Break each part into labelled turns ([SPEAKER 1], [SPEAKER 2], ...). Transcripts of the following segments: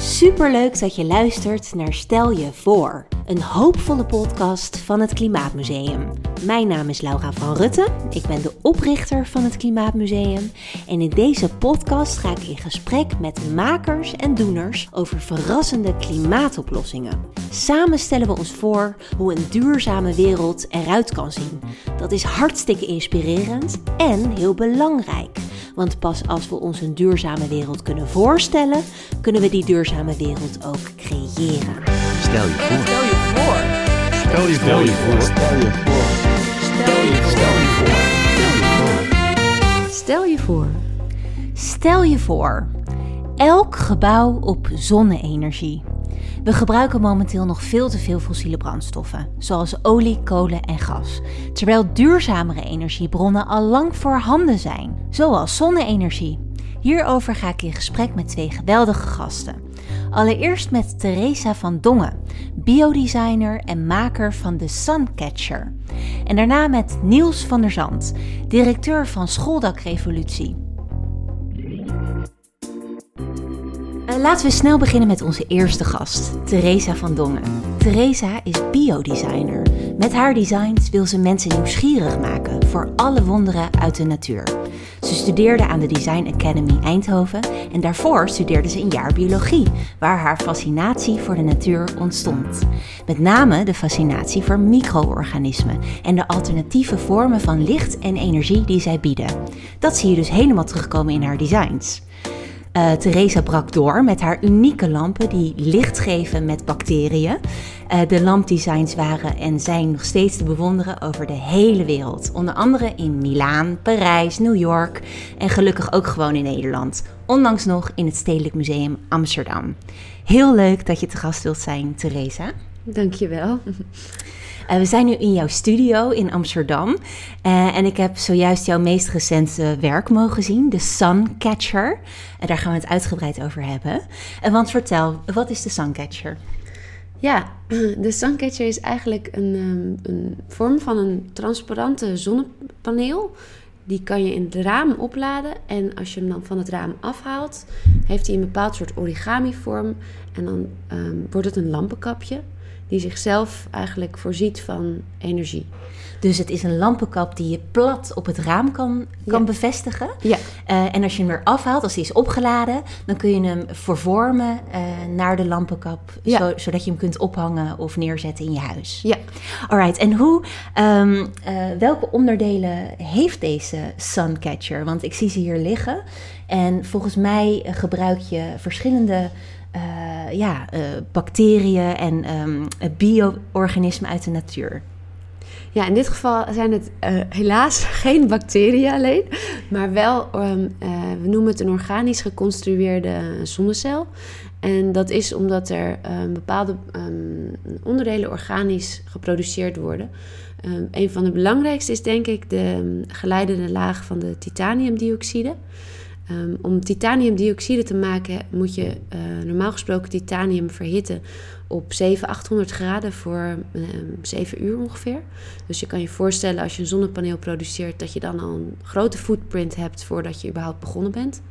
[SPEAKER 1] Superleuk dat je luistert naar Stel je voor, een hoopvolle podcast van het Klimaatmuseum. Mijn naam is Laura van Rutten, ik ben de oprichter van het Klimaatmuseum en in deze podcast ga ik in gesprek met makers en doeners over verrassende klimaatoplossingen. Samen stellen we ons voor hoe een duurzame wereld eruit kan zien. Dat is hartstikke inspirerend en heel belangrijk. Want pas als we ons een duurzame wereld kunnen voorstellen, kunnen we die duurzame wereld ook creëren.
[SPEAKER 2] Stel je voor.
[SPEAKER 3] Stel je voor.
[SPEAKER 2] Stel je
[SPEAKER 4] Stel je voor. Stel je voor.
[SPEAKER 3] Stel je voor.
[SPEAKER 1] Stel je voor. Stel je voor. Elk gebouw op zonne-energie. We gebruiken momenteel nog veel te veel fossiele brandstoffen, zoals olie, kolen en gas, terwijl duurzamere energiebronnen al lang voorhanden zijn, zoals zonne-energie. Hierover ga ik in gesprek met twee geweldige gasten. Allereerst met Theresa van Dongen, biodesigner en maker van de Suncatcher. En daarna met Niels van der Zand, directeur van Schooldakrevolutie. Laten we snel beginnen met onze eerste gast, Theresa van Dongen. Theresa is biodesigner. Met haar designs wil ze mensen nieuwsgierig maken voor alle wonderen uit de natuur. Ze studeerde aan de Design Academy Eindhoven en daarvoor studeerde ze een jaar biologie, waar haar fascinatie voor de natuur ontstond. Met name de fascinatie voor micro-organismen en de alternatieve vormen van licht en energie die zij bieden. Dat zie je dus helemaal terugkomen in haar designs. Uh, Theresa brak door met haar unieke lampen die licht geven met bacteriën. Uh, de lampdesigns waren en zijn nog steeds te bewonderen over de hele wereld. Onder andere in Milaan, Parijs, New York en gelukkig ook gewoon in Nederland. Ondanks nog in het Stedelijk Museum Amsterdam. Heel leuk dat je te gast wilt zijn, Theresa.
[SPEAKER 5] Dankjewel.
[SPEAKER 1] Uh, we zijn nu in jouw studio in Amsterdam. Uh, en ik heb zojuist jouw meest recente werk mogen zien, de Suncatcher. En daar gaan we het uitgebreid over hebben. Uh, want vertel, wat is de Suncatcher?
[SPEAKER 5] Ja, de Suncatcher is eigenlijk een, um, een vorm van een transparante zonnepaneel. Die kan je in het raam opladen. En als je hem dan van het raam afhaalt, heeft hij een bepaald soort origami-vorm. En dan um, wordt het een lampenkapje die zichzelf eigenlijk voorziet van energie.
[SPEAKER 1] Dus het is een lampenkap die je plat op het raam kan, kan
[SPEAKER 5] Ja.
[SPEAKER 1] bevestigen.
[SPEAKER 5] Ja,
[SPEAKER 1] Uh, en als je hem weer afhaalt, als die is opgeladen, dan kun je hem vervormen uh, naar de lampenkap,
[SPEAKER 5] Ja.
[SPEAKER 1] zo, zodat je hem kunt ophangen of neerzetten in je huis.
[SPEAKER 5] ja.
[SPEAKER 1] Alright, en hoe, um, uh, welke onderdelen heeft deze Suncatcher? Want ik zie ze hier liggen en volgens mij gebruik je verschillende uh, ja, uh, bacteriën en um, bio-organismen uit de natuur.
[SPEAKER 5] Ja, in dit geval zijn het uh, helaas geen bacteriën alleen, maar wel, uh, we noemen het een organisch geconstrueerde zonnecel. En dat is omdat er um, bepaalde onderdelen organisch geproduceerd worden. Een van de belangrijkste is denk ik de geleidende laag van de titaniumdioxide. Um, om titaniumdioxide te maken moet je uh, normaal gesproken titanium verhitten op 700, 800 graden voor um, 7 uur ongeveer. Dus je kan je voorstellen als je een zonnepaneel produceert dat je dan al een grote footprint hebt voordat je überhaupt begonnen bent.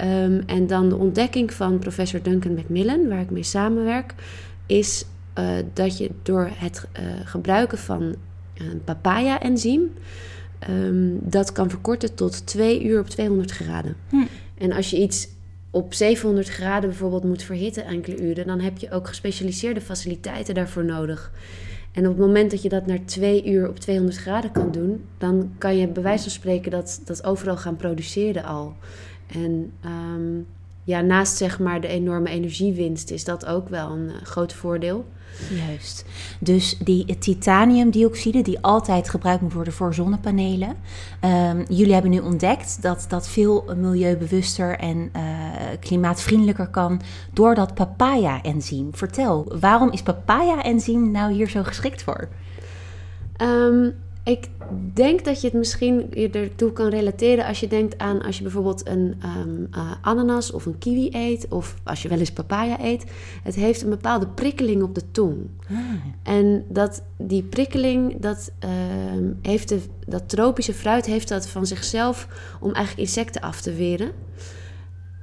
[SPEAKER 5] Um, en dan de ontdekking van professor Duncan Macmillan, waar ik mee samenwerk, is uh, dat je door het uh, gebruiken van een papaya-enzym Um, dat kan verkorten tot 2 uur op 200 graden. Hm. En als je iets op 700 graden bijvoorbeeld moet verhitten enkele uren, dan heb je ook gespecialiseerde faciliteiten daarvoor nodig. En op het moment dat je dat naar 2 uur op 200 graden kan doen, dan kan je bij wijze van spreken dat, dat overal gaan produceren al. En um, ja, naast zeg maar de enorme energiewinst is dat ook wel een uh, groot voordeel.
[SPEAKER 1] Juist. Dus die titaniumdioxide die altijd gebruikt moet worden voor zonnepanelen. Um, jullie hebben nu ontdekt dat dat veel milieubewuster en uh, klimaatvriendelijker kan door dat papaya-enzym. Vertel, waarom is papaya-enzym nou hier zo geschikt voor?
[SPEAKER 5] Um, ik denk dat je het misschien ertoe kan relateren als je denkt aan als je bijvoorbeeld een um, uh, ananas of een kiwi eet, of als je wel eens papaya eet. Het heeft een bepaalde prikkeling op de tong.
[SPEAKER 1] Ah.
[SPEAKER 5] En dat, die prikkeling, dat, uh, heeft de, dat tropische fruit heeft dat van zichzelf om eigenlijk insecten af te weren.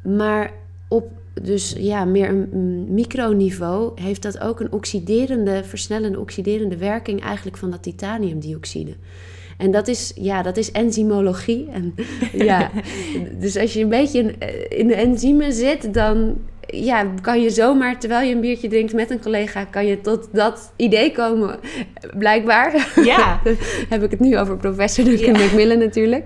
[SPEAKER 5] Maar op dus ja, meer een, microniveau, heeft dat ook een oxiderende, versnellende, oxiderende werking eigenlijk van dat titaniumdioxide. En dat is, ja, dat is enzymologie. En, ja, dus als je een beetje in, in de enzymen zit, dan ja, kan je zomaar, terwijl je een biertje drinkt met een collega, kan je tot dat idee komen, blijkbaar.
[SPEAKER 1] Ja.
[SPEAKER 5] heb ik het nu over professor Duncan ja. Macmillan natuurlijk.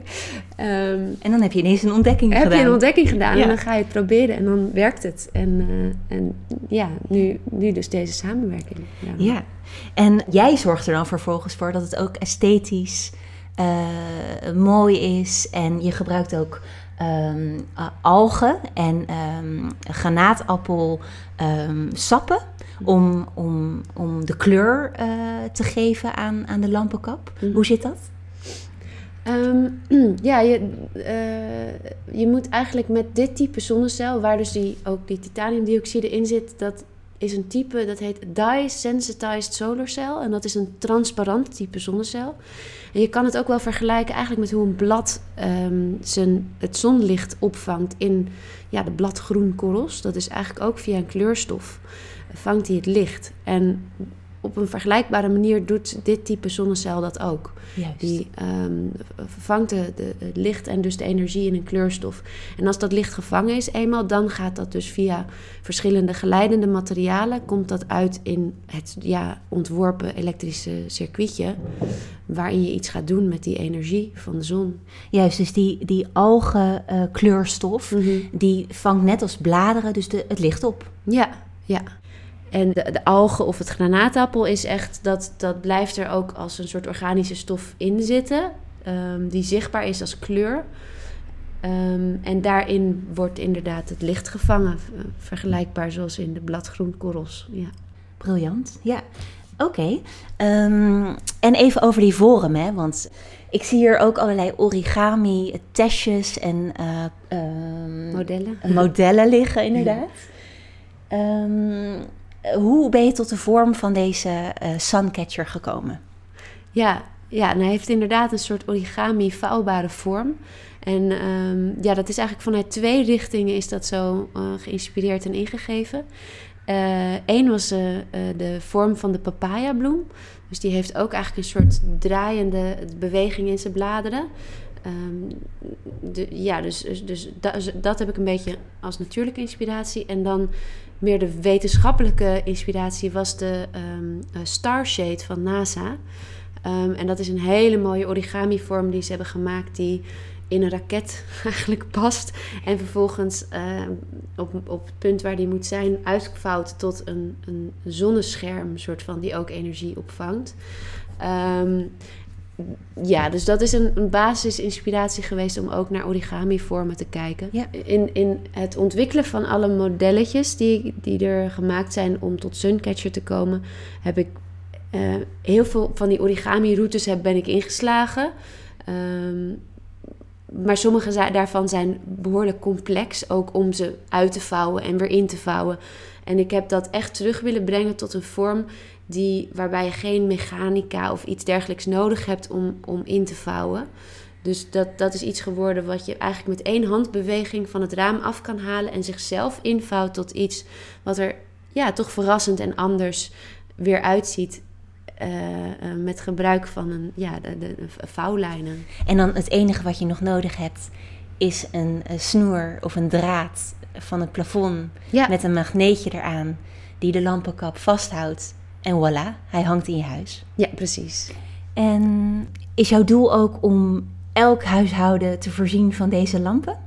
[SPEAKER 1] Um, en dan heb je ineens een ontdekking
[SPEAKER 5] heb
[SPEAKER 1] gedaan.
[SPEAKER 5] Heb je een ontdekking gedaan ja. en dan ga je het proberen en dan werkt het. En, uh, en ja, nu, nu dus deze samenwerking.
[SPEAKER 1] Ja. ja. En jij zorgt er dan vervolgens voor dat het ook esthetisch uh, mooi is en je gebruikt ook um, uh, algen en um, granaatappel um, sappen om, om, om de kleur uh, te geven aan, aan de lampenkap. Mm. Hoe zit dat?
[SPEAKER 5] ja, je, uh, je moet eigenlijk met dit type zonnecel, waar dus die, ook die titaniumdioxide in zit, dat is een type dat heet dye-sensitized solar cell. En dat is een transparant type zonnecel. En je kan het ook wel vergelijken eigenlijk met hoe een blad um, zijn, het zonlicht opvangt in ja, de bladgroenkorrels. Dat is eigenlijk ook via een kleurstof vangt hij het licht. En op een vergelijkbare manier doet dit type zonnecel dat ook.
[SPEAKER 1] Juist.
[SPEAKER 5] Die um, vangt de, de, het licht en dus de energie in een kleurstof. En als dat licht gevangen is eenmaal, dan gaat dat dus via verschillende geleidende materialen... komt dat uit in het ja, ontworpen elektrische circuitje... waarin je iets gaat doen met die energie van de zon.
[SPEAKER 1] Juist, dus die, die algenkleurstof, uh, mm -hmm. die vangt net als bladeren dus de, het licht op.
[SPEAKER 5] Ja, ja. En de, de algen of het granaatappel is echt, dat, dat blijft er ook als een soort organische stof in zitten, um, die zichtbaar is als kleur. Um, en daarin wordt inderdaad het licht gevangen, vergelijkbaar zoals in de bladgroenkorrels. Ja.
[SPEAKER 1] Briljant, ja. Oké. Okay. Um, en even over die vorm, hè, want ik zie hier ook allerlei origami testjes en uh,
[SPEAKER 5] modellen.
[SPEAKER 1] modellen liggen, inderdaad. Ja. Um, hoe ben je tot de vorm van deze uh, suncatcher gekomen?
[SPEAKER 5] Ja, ja hij heeft inderdaad een soort origami vouwbare vorm. En um, ja, dat is eigenlijk vanuit twee richtingen is dat zo uh, geïnspireerd en ingegeven. Eén was de vorm van de papaya-bloem. Dus die heeft ook eigenlijk een soort draaiende beweging in zijn bladeren. Um, de, ja, dus, dus, dus dat, dat heb ik een beetje als natuurlijke inspiratie. En dan meer de wetenschappelijke inspiratie was de um, Starshade van NASA. Um, en dat is een hele mooie origami-vorm die ze hebben gemaakt die in een raket eigenlijk past. En vervolgens op, op het punt waar die moet zijn uitvouwt tot een, een zonnescherm, soort van, die ook energie opvangt. Ja, dus dat is een, een basisinspiratie geweest om ook naar origami-vormen te kijken.
[SPEAKER 1] Ja.
[SPEAKER 5] In, in het ontwikkelen van alle modelletjes die, die er gemaakt zijn om tot Suncatcher te komen, heb ik uh, heel veel van die origami-routes heb, ben ik ingeslagen. Um, maar sommige daarvan zijn behoorlijk complex, ook om ze uit te vouwen en weer in te vouwen. En ik heb dat echt terug willen brengen tot een vorm die, waarbij je geen mechanica of iets dergelijks nodig hebt om, om in te vouwen. Dus dat, dat is iets geworden wat je eigenlijk met één handbeweging van het raam af kan halen en zichzelf invouwt tot iets wat er ja, toch verrassend en anders weer uitziet. Uh, uh, met gebruik van een, ja, de, de, vouwlijnen.
[SPEAKER 1] En dan het enige wat je nog nodig hebt is een snoer of een draad van het plafond
[SPEAKER 5] ja.
[SPEAKER 1] met een magneetje eraan die de lampenkap vasthoudt. En voilà, hij hangt in je huis.
[SPEAKER 5] Ja, precies.
[SPEAKER 1] En is jouw doel ook om elk huishouden te voorzien van deze lampen?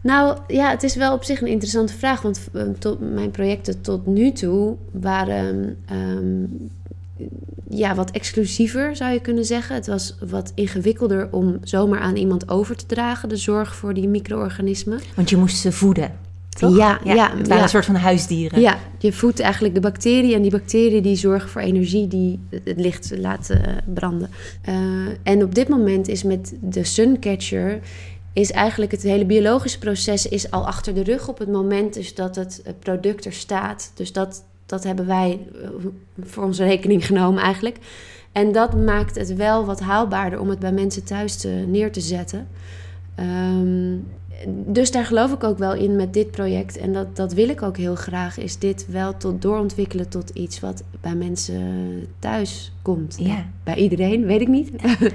[SPEAKER 5] Nou ja, het is wel op zich een interessante vraag. Want tot, mijn projecten tot nu toe waren um, ja, wat exclusiever, zou je kunnen zeggen. Het was wat ingewikkelder om zomaar aan iemand over te dragen, de zorg voor die micro-organismen.
[SPEAKER 1] Want je moest ze voeden. Toch?
[SPEAKER 5] Ja, ja, ja,
[SPEAKER 1] het waren
[SPEAKER 5] ja.
[SPEAKER 1] een soort van huisdieren.
[SPEAKER 5] Ja, je voedt eigenlijk de bacteriën en die bacteriën die zorgen voor energie die het licht laten branden. Uh, en op dit moment is met de suncatcher is eigenlijk het hele biologische proces is al achter de rug op het moment dus dat het product er staat. Dus dat, dat hebben wij voor onze rekening genomen eigenlijk. En dat maakt het wel wat haalbaarder om het bij mensen thuis te, neer te zetten. Um, dus daar geloof ik ook wel in met dit project. En dat, dat wil ik ook heel graag. Is dit wel tot doorontwikkelen tot iets wat bij mensen thuis komt.
[SPEAKER 1] Ja.
[SPEAKER 5] Bij iedereen, weet ik niet.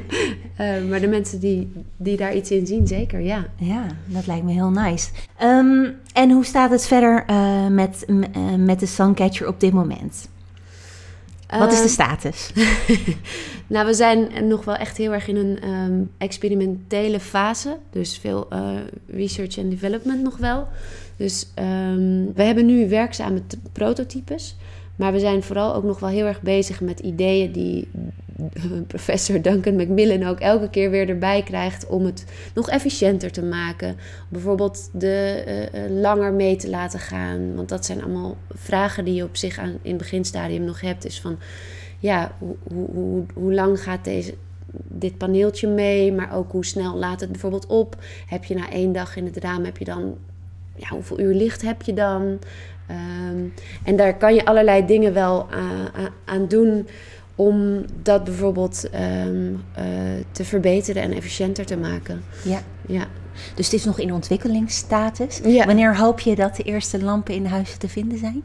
[SPEAKER 5] Eh, maar de mensen die, die daar iets in zien, zeker, ja.
[SPEAKER 1] Ja, dat lijkt me heel nice. Ehm, en hoe staat het verder eh, met, eh, met de Suncatcher op dit moment? Wat is de
[SPEAKER 5] Ehm,
[SPEAKER 1] status?
[SPEAKER 5] Nou, we zijn nog wel echt heel erg in een ehm, experimentele fase. Dus veel eh, research en development nog wel. Dus ehm, we hebben nu werkzame prototypes. Maar we zijn vooral ook nog wel heel erg bezig met ideeën die professor Duncan Macmillan ook elke keer weer erbij krijgt om het nog efficiënter te maken. Bijvoorbeeld de eh, eh, langer mee te laten gaan. Want dat zijn allemaal vragen die je op zich aan, in het beginstadium nog hebt. Is van ja, hoe, hoe, hoe, hoe lang gaat deze, dit paneeltje mee? Maar ook hoe snel laat het bijvoorbeeld op? Heb je na één dag in het raam, heb je dan, ja, hoeveel uur licht heb je dan? Ehm, en daar kan je allerlei dingen wel aan- aan doen om dat bijvoorbeeld ehm, eh, te verbeteren en efficiënter te maken.
[SPEAKER 1] Ja.
[SPEAKER 5] Ja.
[SPEAKER 1] Dus het is nog in ontwikkelingsstatus.
[SPEAKER 5] Ja.
[SPEAKER 1] Wanneer hoop je dat de eerste lampen in huis te vinden zijn?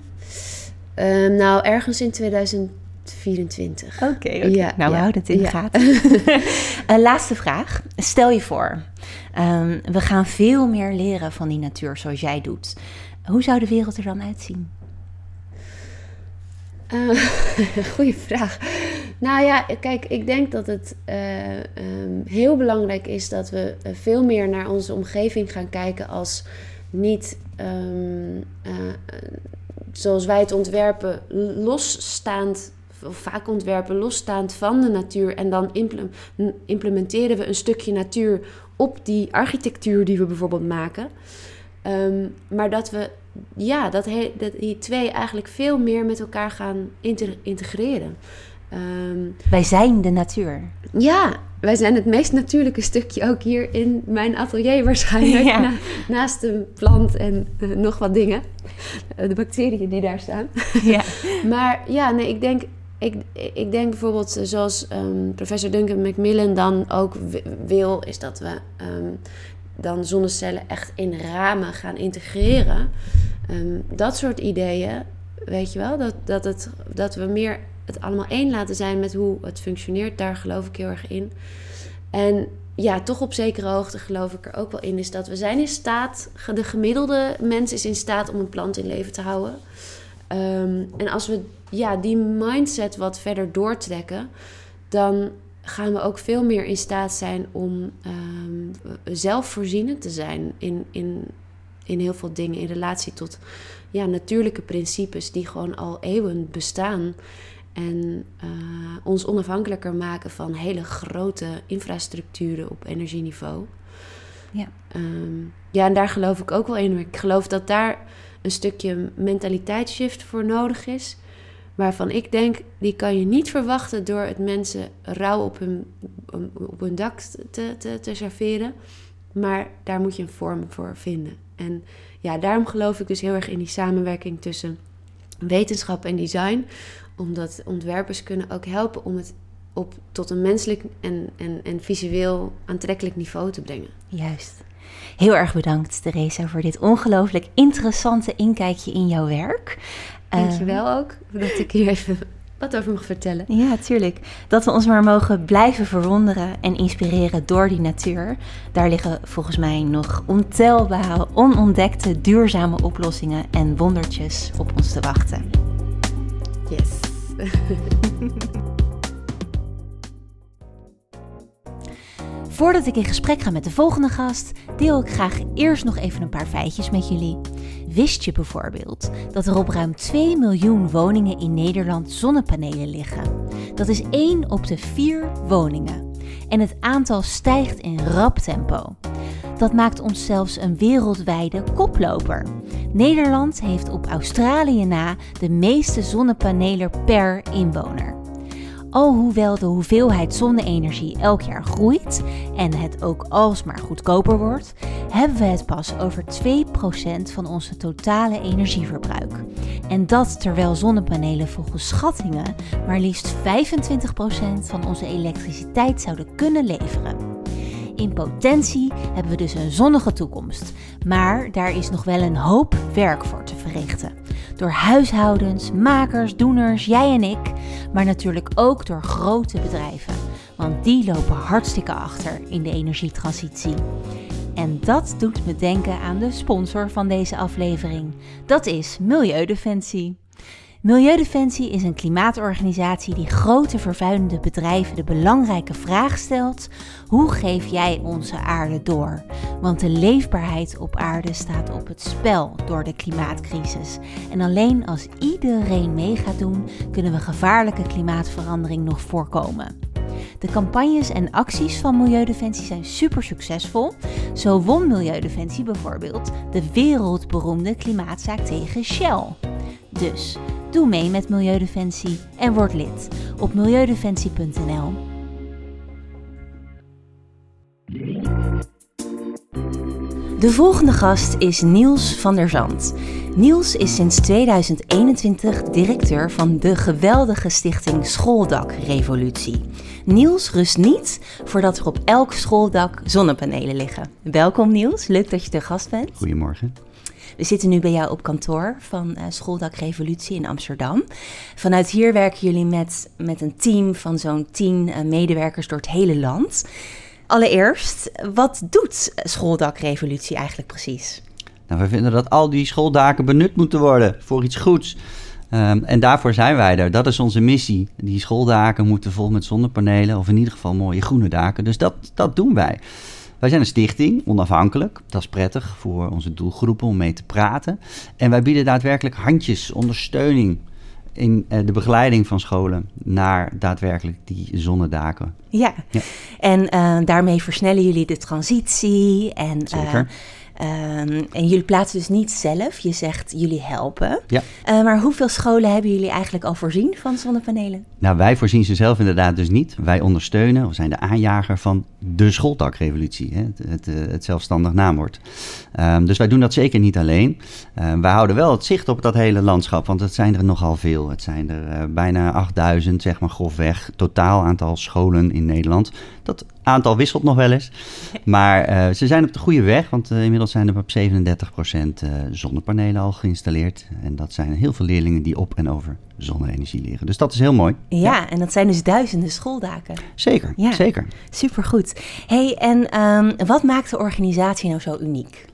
[SPEAKER 5] Ehm, nou, ergens in 2024.
[SPEAKER 1] Oké,
[SPEAKER 5] Ja,
[SPEAKER 1] nou we
[SPEAKER 5] ja,
[SPEAKER 1] houden het in de
[SPEAKER 5] ja.
[SPEAKER 1] gaten. Eh, laatste vraag. Stel je voor, ehm, we gaan veel meer leren van die natuur zoals jij doet. Hoe zou de wereld er dan uitzien?
[SPEAKER 5] Eh, goeie vraag. Nou ja, kijk, ik denk dat het eh, ehm, heel belangrijk is dat we eh, veel meer naar onze omgeving gaan kijken als niet ehm, eh, zoals wij het ontwerpen, losstaand, of vaak ontwerpen, losstaand van de natuur. En dan imple- implementeren we een stukje natuur op die architectuur die we bijvoorbeeld maken. Ehm, maar dat we ja, dat, he- dat die twee eigenlijk veel meer met elkaar gaan integreren. Ehm,
[SPEAKER 1] Wij zijn de natuur.
[SPEAKER 5] ja, wij zijn het meest natuurlijke stukje ook hier in mijn atelier waarschijnlijk.
[SPEAKER 1] Ja.
[SPEAKER 5] Na- naast de plant en eh, nog wat dingen. Eh, de bacteriën die daar staan.
[SPEAKER 1] Ja.
[SPEAKER 5] Maar ja, nee, ik denk, ik, ik denk bijvoorbeeld eh, zoals ehm, professor Duncan Macmillan dan ook wi- wil, is dat we ehm, dan zonnecellen echt in ramen gaan integreren. Ehm, dat soort ideeën, weet je wel, dat, dat, het, dat we meer het allemaal één laten zijn met hoe het functioneert, daar geloof ik heel erg in. En ja, toch op zekere hoogte geloof ik er ook wel in, is dat we zijn in staat, de gemiddelde mens is in staat om een plant in leven te houden. Ehm, en als we ja, die mindset wat verder doortrekken, dan gaan we ook veel meer in staat zijn om ehm, zelfvoorzienend te zijn in, in, in heel veel dingen in relatie tot ja, natuurlijke principes die gewoon al eeuwen bestaan. En eh, ons onafhankelijker maken van hele grote infrastructuren op energieniveau.
[SPEAKER 1] Ja.
[SPEAKER 5] Ehm, ja, en daar geloof ik ook wel in. Ik geloof dat daar een stukje mentaliteitsshift voor nodig is. Waarvan ik denk, die kan je niet verwachten door het mensen rauw op hun, op hun dak te, te, te serveren. Maar daar moet je een vorm voor vinden. En ja, daarom geloof ik dus heel erg in die samenwerking tussen wetenschap en design. Omdat ontwerpers kunnen ook helpen om het op, tot een menselijk en, en, en visueel aantrekkelijk niveau te brengen.
[SPEAKER 1] Juist. Heel erg bedankt, Theresa, voor dit ongelooflijk interessante inkijkje in jouw werk.
[SPEAKER 5] Dankjewel ook dat ik hier even wat over mag vertellen.
[SPEAKER 1] Ja, tuurlijk. Dat we ons maar mogen blijven verwonderen en inspireren door die natuur. Daar liggen volgens mij nog ontelbare, onontdekte, duurzame oplossingen en wondertjes op ons te wachten.
[SPEAKER 5] Yes.
[SPEAKER 1] Voordat ik in gesprek ga met de volgende gast, deel ik graag eerst nog even een paar feitjes met jullie. Wist je bijvoorbeeld dat er op ruim 2 miljoen woningen in Nederland zonnepanelen liggen? Dat is 1 op de 4 woningen. En het aantal stijgt in rap tempo. Dat maakt ons zelfs een wereldwijde koploper. Nederland heeft op Australië na de meeste zonnepanelen per inwoner. Alhoewel de hoeveelheid zonne-energie elk jaar groeit en het ook alsmaar goedkoper wordt, hebben we het pas over 2% van onze totale energieverbruik. En dat terwijl zonnepanelen volgens schattingen maar liefst 25% van onze elektriciteit zouden kunnen leveren. In potentie hebben we dus een zonnige toekomst. Maar daar is nog wel een hoop werk voor te verrichten. Door huishoudens, makers, doeners, jij en ik, maar natuurlijk ook door grote bedrijven. Want die lopen hartstikke achter in de energietransitie. En dat doet me denken aan de sponsor van deze aflevering. Dat is Milieudefensie. Milieudefensie is een klimaatorganisatie die grote vervuilende bedrijven de belangrijke vraag stelt: hoe geef jij onze aarde door? Want de leefbaarheid op aarde staat op het spel door de klimaatcrisis. En alleen als iedereen mee gaat doen, kunnen we gevaarlijke klimaatverandering nog voorkomen. De campagnes en acties van Milieudefensie zijn super succesvol. Zo won Milieudefensie bijvoorbeeld de wereldberoemde klimaatzaak tegen Shell. Dus doe mee met Milieudefensie en word lid op milieudefensie.nl. De volgende gast is Niels van der Zand. Niels is sinds 2021 directeur van de geweldige stichting Schooldakrevolutie. Niels rust niet voordat er op elk schooldak zonnepanelen liggen. Welkom Niels, leuk dat je de gast bent.
[SPEAKER 2] Goedemorgen.
[SPEAKER 1] We zitten nu bij jou op kantoor van uh, Schooldak Revolutie in Amsterdam. Vanuit hier werken jullie met, met een team van zo'n tien uh, medewerkers door het hele land. Allereerst, wat doet Schooldak Revolutie eigenlijk precies?
[SPEAKER 2] Nou, we vinden dat al die schooldaken benut moeten worden voor iets goeds. Um, en daarvoor zijn wij er. Dat is onze missie. Die schooldaken moeten vol met zonnepanelen, of in ieder geval mooie groene daken. Dus dat, dat doen wij. Wij zijn een stichting, onafhankelijk. Dat is prettig voor onze doelgroepen om mee te praten. En wij bieden daadwerkelijk handjes, ondersteuning in uh, de begeleiding van scholen naar daadwerkelijk die zonnedaken.
[SPEAKER 1] Ja, ja. en uh, daarmee versnellen jullie de transitie en...
[SPEAKER 2] Zeker. Uh,
[SPEAKER 1] Um, en jullie plaatsen dus niet zelf, je zegt jullie helpen.
[SPEAKER 2] Ja.
[SPEAKER 1] Uh, maar hoeveel scholen hebben jullie eigenlijk al voorzien van zonnepanelen?
[SPEAKER 2] Nou, wij voorzien ze zelf inderdaad dus niet. Wij ondersteunen, we zijn de aanjager van de schooltakrevolutie, hè, het, het, het, zelfstandig naamwoord. Um, dus wij doen dat zeker niet alleen. Uh, wij houden wel het zicht op dat hele landschap, want het zijn er nogal veel. Het zijn er uh, bijna 8000, zeg maar grofweg, totaal aantal scholen in Nederland. Dat aantal wisselt nog wel eens. Maar uh, ze zijn op de goede weg, want uh, inmiddels zijn er op 37% uh, zonnepanelen al geïnstalleerd. En dat zijn heel veel leerlingen die op en over zonne-energie leren. Dus dat is heel mooi.
[SPEAKER 1] Ja, ja. en dat zijn dus duizenden schooldaken.
[SPEAKER 2] Zeker, ja. zeker.
[SPEAKER 1] Supergoed. hey, en um, wat maakt de organisatie nou zo uniek?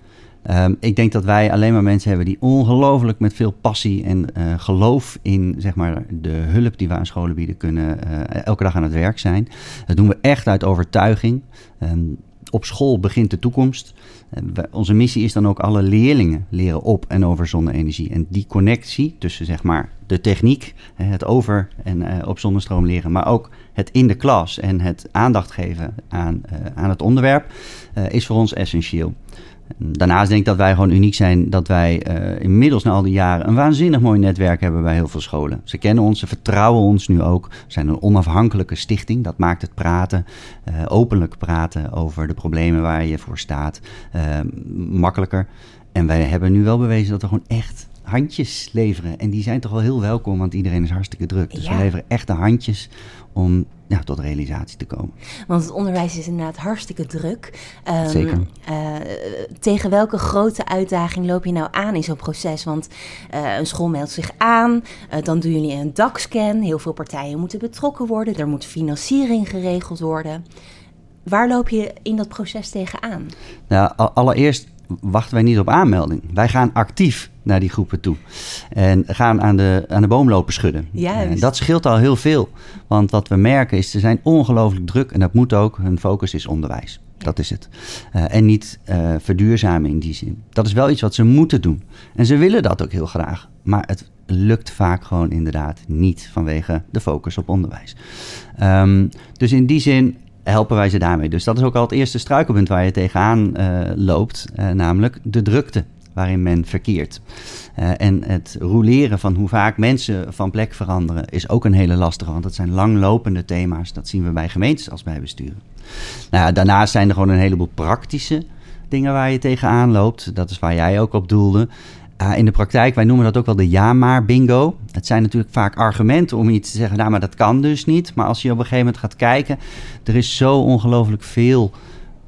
[SPEAKER 2] Um, ik denk dat wij alleen maar mensen hebben die ongelooflijk met veel passie en uh, geloof in zeg maar, de hulp die we aan scholen bieden kunnen uh, elke dag aan het werk zijn. Dat doen we echt uit overtuiging. Um, op school begint de toekomst. We, onze missie is dan ook alle leerlingen leren op en over zonne-energie. En die connectie tussen zeg maar, de techniek, het over en op zonnestroom leren, maar ook het in de klas en het aandacht geven aan, aan het onderwerp, is voor ons essentieel. Daarnaast denk ik dat wij gewoon uniek zijn dat wij uh, inmiddels na al die jaren een waanzinnig mooi netwerk hebben bij heel veel scholen. Ze kennen ons, ze vertrouwen ons nu ook. We zijn een onafhankelijke stichting. Dat maakt het praten, uh, openlijk praten over de problemen waar je voor staat, uh, makkelijker. En wij hebben nu wel bewezen dat we gewoon echt handjes leveren. En die zijn toch wel heel welkom, want iedereen is hartstikke druk. Dus ja. we leveren echte handjes om ja, tot realisatie te komen.
[SPEAKER 1] Want het onderwijs is inderdaad hartstikke druk.
[SPEAKER 2] Um, Zeker.
[SPEAKER 1] Uh, tegen welke grote uitdaging loop je nou aan in zo'n proces? Want uh, een school meldt zich aan, uh, dan doen jullie een dakscan. Heel veel partijen moeten betrokken worden. Er moet financiering geregeld worden. Waar loop je in dat proces tegenaan?
[SPEAKER 2] Nou, allereerst wachten wij niet op aanmelding. Wij gaan actief naar die groepen toe. En gaan aan de, aan de boom lopen schudden.
[SPEAKER 1] Juist.
[SPEAKER 2] En dat scheelt al heel veel. Want wat we merken is, ze zijn ongelooflijk druk. En dat moet ook. Hun focus is onderwijs. Dat is het. Uh, en niet uh, verduurzamen in die zin. Dat is wel iets wat ze moeten doen. En ze willen dat ook heel graag. Maar het lukt vaak gewoon inderdaad niet vanwege de focus op onderwijs. Um, dus in die zin helpen wij ze daarmee. Dus dat is ook al het eerste struikelpunt waar je tegenaan uh, loopt, namelijk de drukte waarin men verkeert. Uh, en het roleren van hoe vaak mensen van plek veranderen is ook een hele lastige, want dat zijn langlopende thema's. Dat zien we bij gemeentes als bij besturen. Nou daarnaast zijn er gewoon een heleboel praktische dingen waar je tegenaan loopt. Dat is waar jij ook op doelde. Uh, in de praktijk, wij noemen dat ook wel de ja-maar bingo. Het zijn natuurlijk vaak argumenten om iets te zeggen, nou, maar dat kan dus niet. Maar als je op een gegeven moment gaat kijken, er is zo ongelooflijk veel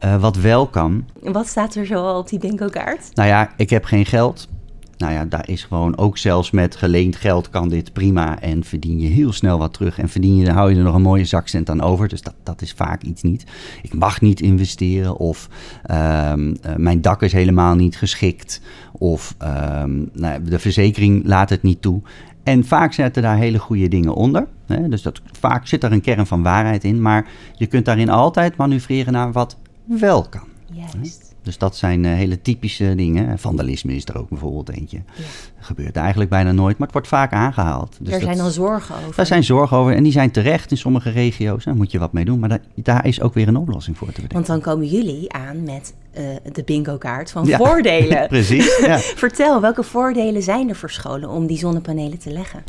[SPEAKER 2] Eh, wat wel kan,
[SPEAKER 1] Wat staat er zo al op die bingo-kaart?
[SPEAKER 2] nou ja, ik heb geen geld. Nou ja, daar is gewoon ook zelfs met geleend geld kan dit prima. En verdien je heel snel wat terug. En verdien je, dan hou je er nog een mooie zakcent aan over. Dus dat, dat is vaak iets niet. Ik mag niet investeren. Of ehm, eh, mijn dak is helemaal niet geschikt. Of ehm, nou, ja, de verzekering laat het niet toe. En vaak zitten daar hele goede dingen onder. Hè? Dus dat, vaak zit er een kern van waarheid in. Maar je kunt daarin altijd manoeuvreren naar wat wel kan.
[SPEAKER 1] Juist.
[SPEAKER 2] Dus dat zijn eh, hele typische dingen. Vandalisme is er ook bijvoorbeeld eentje. Dat gebeurt eigenlijk bijna nooit, maar het wordt vaak aangehaald. Dus
[SPEAKER 1] er
[SPEAKER 2] dat-
[SPEAKER 1] zijn al zorgen over.
[SPEAKER 2] daar zijn zorgen over en die zijn terecht in sommige regio's. Daar moet je wat mee doen, maar daar, daar is ook weer een oplossing voor te bedenken.
[SPEAKER 1] Want dan komen jullie aan met eh, de bingo-kaart van
[SPEAKER 2] Ja,
[SPEAKER 1] voordelen.
[SPEAKER 2] Precies, ja.
[SPEAKER 1] Vertel, welke voordelen zijn er voor scholen om die zonnepanelen te leggen?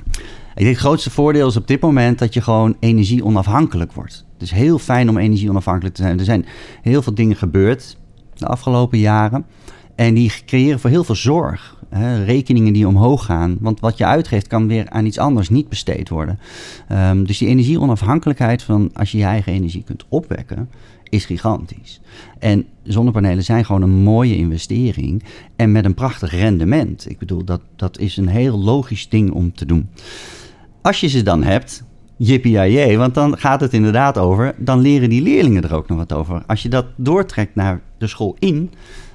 [SPEAKER 2] Ik denk het grootste voordeel is op dit moment dat je gewoon energie onafhankelijk wordt. Het is heel fijn om energie onafhankelijk te zijn. Er zijn heel veel dingen gebeurd de afgelopen jaren. En die creëren voor heel veel zorg. Hè, rekeningen die omhoog gaan. Want wat je uitgeeft kan weer aan iets anders niet besteed worden. Ehm, dus die energie-onafhankelijkheid van als je je eigen energie kunt opwekken, is gigantisch. En zonnepanelen zijn gewoon een mooie investering. En met een prachtig rendement. Ik bedoel, dat, dat is een heel logisch ding om te doen. Als je ze dan hebt, jippie want dan gaat het inderdaad over, dan leren die leerlingen er ook nog wat over. Als je dat doortrekt naar de school in,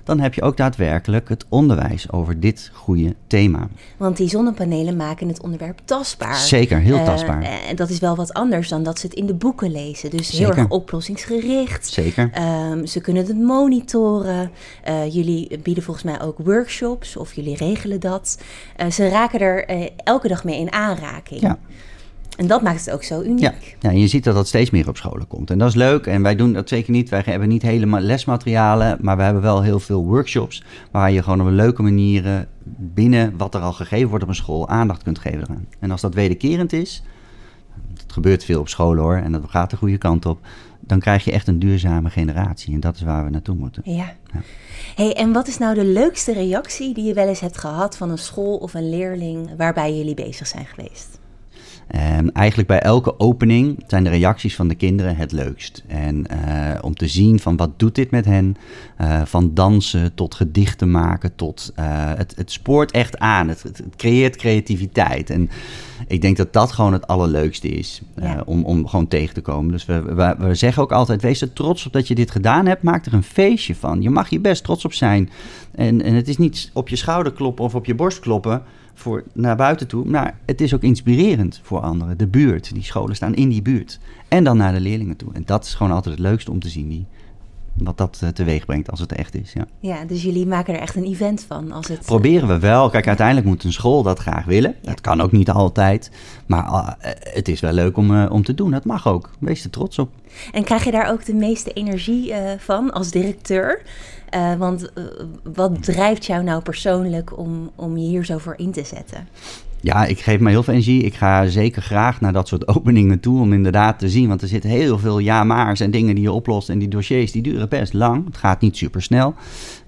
[SPEAKER 2] dan heb je ook daadwerkelijk het onderwijs over dit goede thema.
[SPEAKER 1] Want die zonnepanelen maken het onderwerp tastbaar.
[SPEAKER 2] Zeker, heel
[SPEAKER 1] Eh,
[SPEAKER 2] tastbaar.
[SPEAKER 1] En dat is wel wat anders dan dat ze het in de boeken lezen. Dus heel erg oplossingsgericht.
[SPEAKER 2] Zeker.
[SPEAKER 1] Ehm, ze kunnen het monitoren. Eh, jullie bieden volgens mij ook workshops of jullie regelen dat. Eh, ze raken er eh, elke dag mee in aanraking.
[SPEAKER 2] Ja.
[SPEAKER 1] En dat maakt het ook zo uniek.
[SPEAKER 2] Ja, ja, en je ziet dat dat steeds meer op scholen komt. En dat is leuk. En wij doen dat zeker niet. Wij hebben niet helemaal lesmaterialen, maar we hebben wel heel veel workshops. Waar je gewoon op een leuke manier binnen wat er al gegeven wordt op een school aandacht kunt geven eraan. En als dat wederkerend is, het gebeurt veel op scholen hoor, en dat gaat de goede kant op. Dan krijg je echt een duurzame generatie. En dat is waar we naartoe moeten.
[SPEAKER 1] Ja. Hey, en wat is nou de leukste reactie die je wel eens hebt gehad van een school of een leerling waarbij jullie bezig zijn geweest?
[SPEAKER 2] En eigenlijk bij elke opening zijn de reacties van de kinderen het leukst. En eh, om te zien van wat doet dit met hen, eh, van dansen tot gedichten maken, tot eh, het, het spoort echt aan. Het, het, creëert creativiteit. En ik denk dat dat gewoon het allerleukste is
[SPEAKER 1] Ja.
[SPEAKER 2] om, om gewoon tegen te komen. Dus we, we, we zeggen ook altijd, wees er trots op dat je dit gedaan hebt. Maak er een feestje van. Je mag hier best trots op zijn. En, en het is niet op je schouder kloppen of op je borst kloppen voor naar buiten toe. Maar het is ook inspirerend voor anderen. De buurt, die scholen staan in die buurt. En dan naar de leerlingen toe. En dat is gewoon altijd het leukste om te zien. Die, wat dat eh, teweeg brengt als het echt is. Ja.
[SPEAKER 1] Ja, dus jullie maken er echt een event van als het...
[SPEAKER 2] Proberen we wel. Kijk, uiteindelijk moet een school dat graag willen.
[SPEAKER 1] Ja.
[SPEAKER 2] Dat kan ook niet altijd. Maar eh, het is wel leuk om, eh, om te doen. Dat mag ook. Wees er trots op.
[SPEAKER 1] En krijg je daar ook de meeste energie van als directeur? Eh, want eh, wat drijft jou nou persoonlijk om, om je hier zo voor in te zetten?
[SPEAKER 2] Ja, ik geef me heel veel energie. Ik ga zeker graag naar dat soort openingen toe om inderdaad te zien. Want er zitten heel veel ja-maars en dingen die je oplost. En die dossiers die duren best lang. Het gaat niet super snel.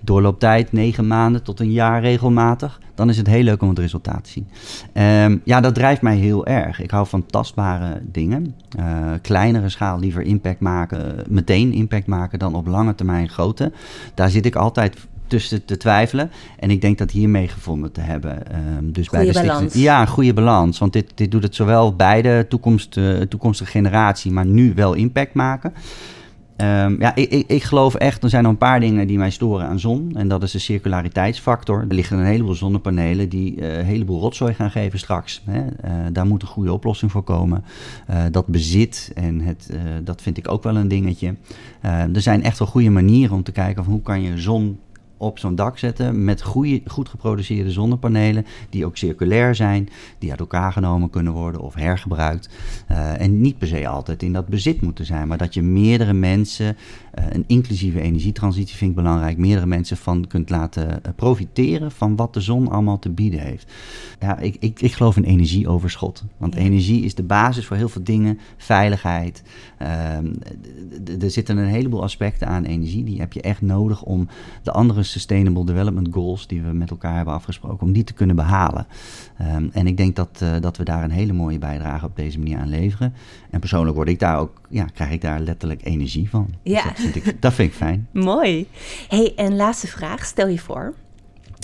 [SPEAKER 2] Doorlooptijd negen maanden tot een jaar regelmatig. Dan is het heel leuk om het resultaat te zien. Ehm, ja, dat drijft mij heel erg. Ik hou van tastbare dingen. Eh, kleinere schaal liever impact maken. Meteen impact maken dan op lange termijn grote. Daar zit ik altijd tussen te twijfelen. En ik denk dat hiermee gevonden te hebben. Ehm, dus bij de
[SPEAKER 1] balans.
[SPEAKER 2] Ja, een goede balans. Want dit, dit doet het zowel bij de toekomst, eh, toekomstige generatie, maar nu wel impact maken. Ehm, ja, ik, ik, ik geloof echt, er zijn nog een paar dingen die mij storen aan zon. En dat is de circulariteitsfactor. Er liggen een heleboel zonnepanelen die eh, een heleboel rotzooi gaan geven straks. Hè. Eh, daar moet een goede oplossing voor komen. Dat bezit, en het, dat vind ik ook wel een dingetje. Er zijn echt wel goede manieren om te kijken van hoe kan je zon op zo'n dak zetten met goede, goed geproduceerde zonnepanelen die ook circulair zijn, die uit elkaar genomen kunnen worden of hergebruikt. Eh, en niet per se altijd in dat bezit moeten zijn, maar dat je meerdere mensen, eh, een inclusieve energietransitie vind ik belangrijk, meerdere mensen van kunt laten eh, profiteren van wat de zon allemaal te bieden heeft. Ja, ik, ik, ik geloof in energieoverschot, want
[SPEAKER 1] Ja.
[SPEAKER 2] energie is de basis voor heel veel dingen, veiligheid. Ehm, er zitten een heleboel aspecten aan energie, die heb je echt nodig om de andere Sustainable Development Goals die we met elkaar hebben afgesproken, om die te kunnen behalen. Ehm, en ik denk dat, uh, dat we daar een hele mooie bijdrage op deze manier aan leveren. En persoonlijk word ik daar ook, ja, krijg ik daar letterlijk energie van. Dus
[SPEAKER 1] Ja.
[SPEAKER 2] dat, vind ik, dat vind ik fijn.
[SPEAKER 1] Mooi. hey, en laatste vraag. Stel je voor,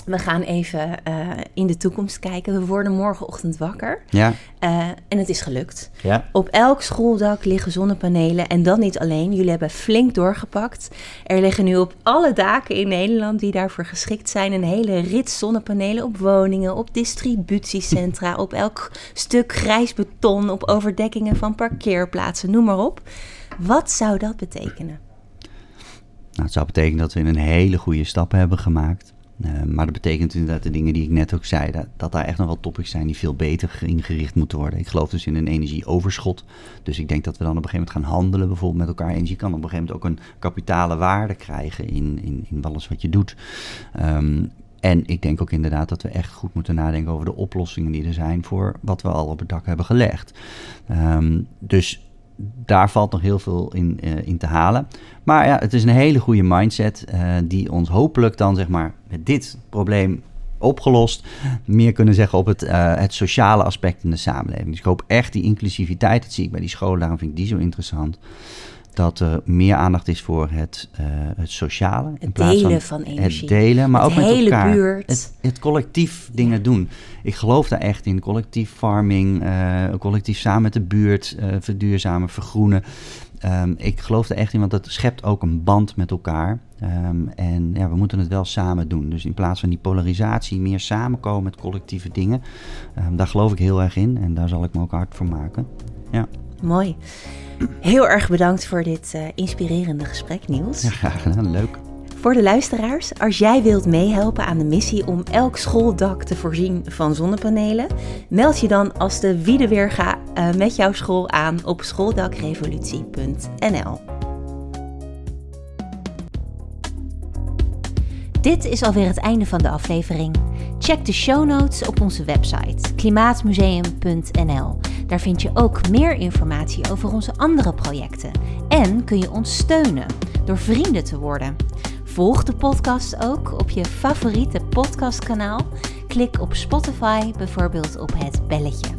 [SPEAKER 1] we gaan even eh, in de toekomst kijken. We worden morgenochtend wakker
[SPEAKER 2] Ja,
[SPEAKER 1] eh, en het is gelukt.
[SPEAKER 2] ja.
[SPEAKER 1] Op elk schooldak liggen zonnepanelen en dat niet alleen. Jullie hebben flink doorgepakt. Er liggen nu op alle daken in Nederland die daarvoor geschikt zijn een hele rits zonnepanelen op woningen, op distributiecentra, op elk stuk grijs beton, op overdekkingen van parkeerplaatsen, noem maar op. Wat zou dat betekenen?
[SPEAKER 2] Nou, het zou betekenen dat we een hele goede stap hebben gemaakt. Uh, maar dat betekent inderdaad de dingen die ik net ook zei, dat, dat daar echt nog wel topics zijn die veel beter ingericht moeten worden. Ik geloof dus in een energieoverschot. Dus ik denk dat we dan op een gegeven moment gaan handelen, bijvoorbeeld met elkaar. Energie kan op een gegeven moment ook een kapitale waarde krijgen in, in, in alles wat je doet. Um, en ik denk ook inderdaad dat we echt goed moeten nadenken over de oplossingen die er zijn voor wat we al op het dak hebben gelegd. Um, dus daar valt nog heel veel in, uh, in te halen. Maar ja, het is een hele goede mindset uh, die ons hopelijk dan zeg maar met dit probleem opgelost meer kunnen zeggen op het, uh, het sociale aspect in de samenleving. Dus ik hoop echt die inclusiviteit, dat zie ik bij die scholen, daarom vind ik die zo interessant. Dat er meer aandacht is voor het, uh, het sociale.
[SPEAKER 1] Het in plaats delen van, van energie.
[SPEAKER 2] Het delen, maar
[SPEAKER 1] het
[SPEAKER 2] ook met elkaar.
[SPEAKER 1] Buurt.
[SPEAKER 2] Het, het collectief dingen ja. doen. Ik geloof daar echt in. Collectief farming, uh, collectief samen met de buurt, uh, verduurzamen, vergroenen. Um, ik geloof er echt in, want dat schept ook een band met elkaar. Um, en ja, we moeten het wel samen doen. Dus in plaats van die polarisatie, meer samenkomen met collectieve dingen. Um, daar geloof ik heel erg in en daar zal ik me ook hard voor maken. Ja.
[SPEAKER 1] Mooi. Heel erg bedankt voor dit uh, inspirerende gesprek, Niels.
[SPEAKER 2] Ja, graag gedaan. Leuk.
[SPEAKER 1] Voor de luisteraars, als jij wilt meehelpen aan de missie om elk schooldak te voorzien van zonnepanelen, meld je dan als de Wiedeweerga uh, met jouw school aan op schooldakrevolutie.nl. Dit is alweer het einde van de aflevering. Check de show notes op onze website klimaatmuseum.nl. Daar vind je ook meer informatie over onze andere projecten. En kun je ons steunen door vrienden te worden. Volg de podcast ook op je favoriete podcastkanaal. Klik op Spotify bijvoorbeeld op het belletje.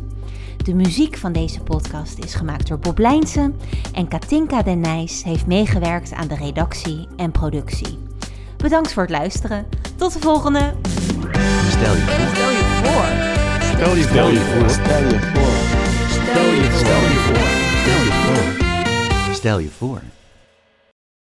[SPEAKER 1] De muziek van deze podcast is gemaakt door Bob Lijnsen en Katinka Den Nijs heeft meegewerkt aan de redactie en productie. Bedankt voor het luisteren. Tot de volgende.
[SPEAKER 2] Stel je voor.
[SPEAKER 1] Stel je voor.
[SPEAKER 3] Stel je
[SPEAKER 2] Stel je voor.
[SPEAKER 3] Stel je voor.
[SPEAKER 2] Stel je voor. Stel je voor. Stel je voor. Stel je voor.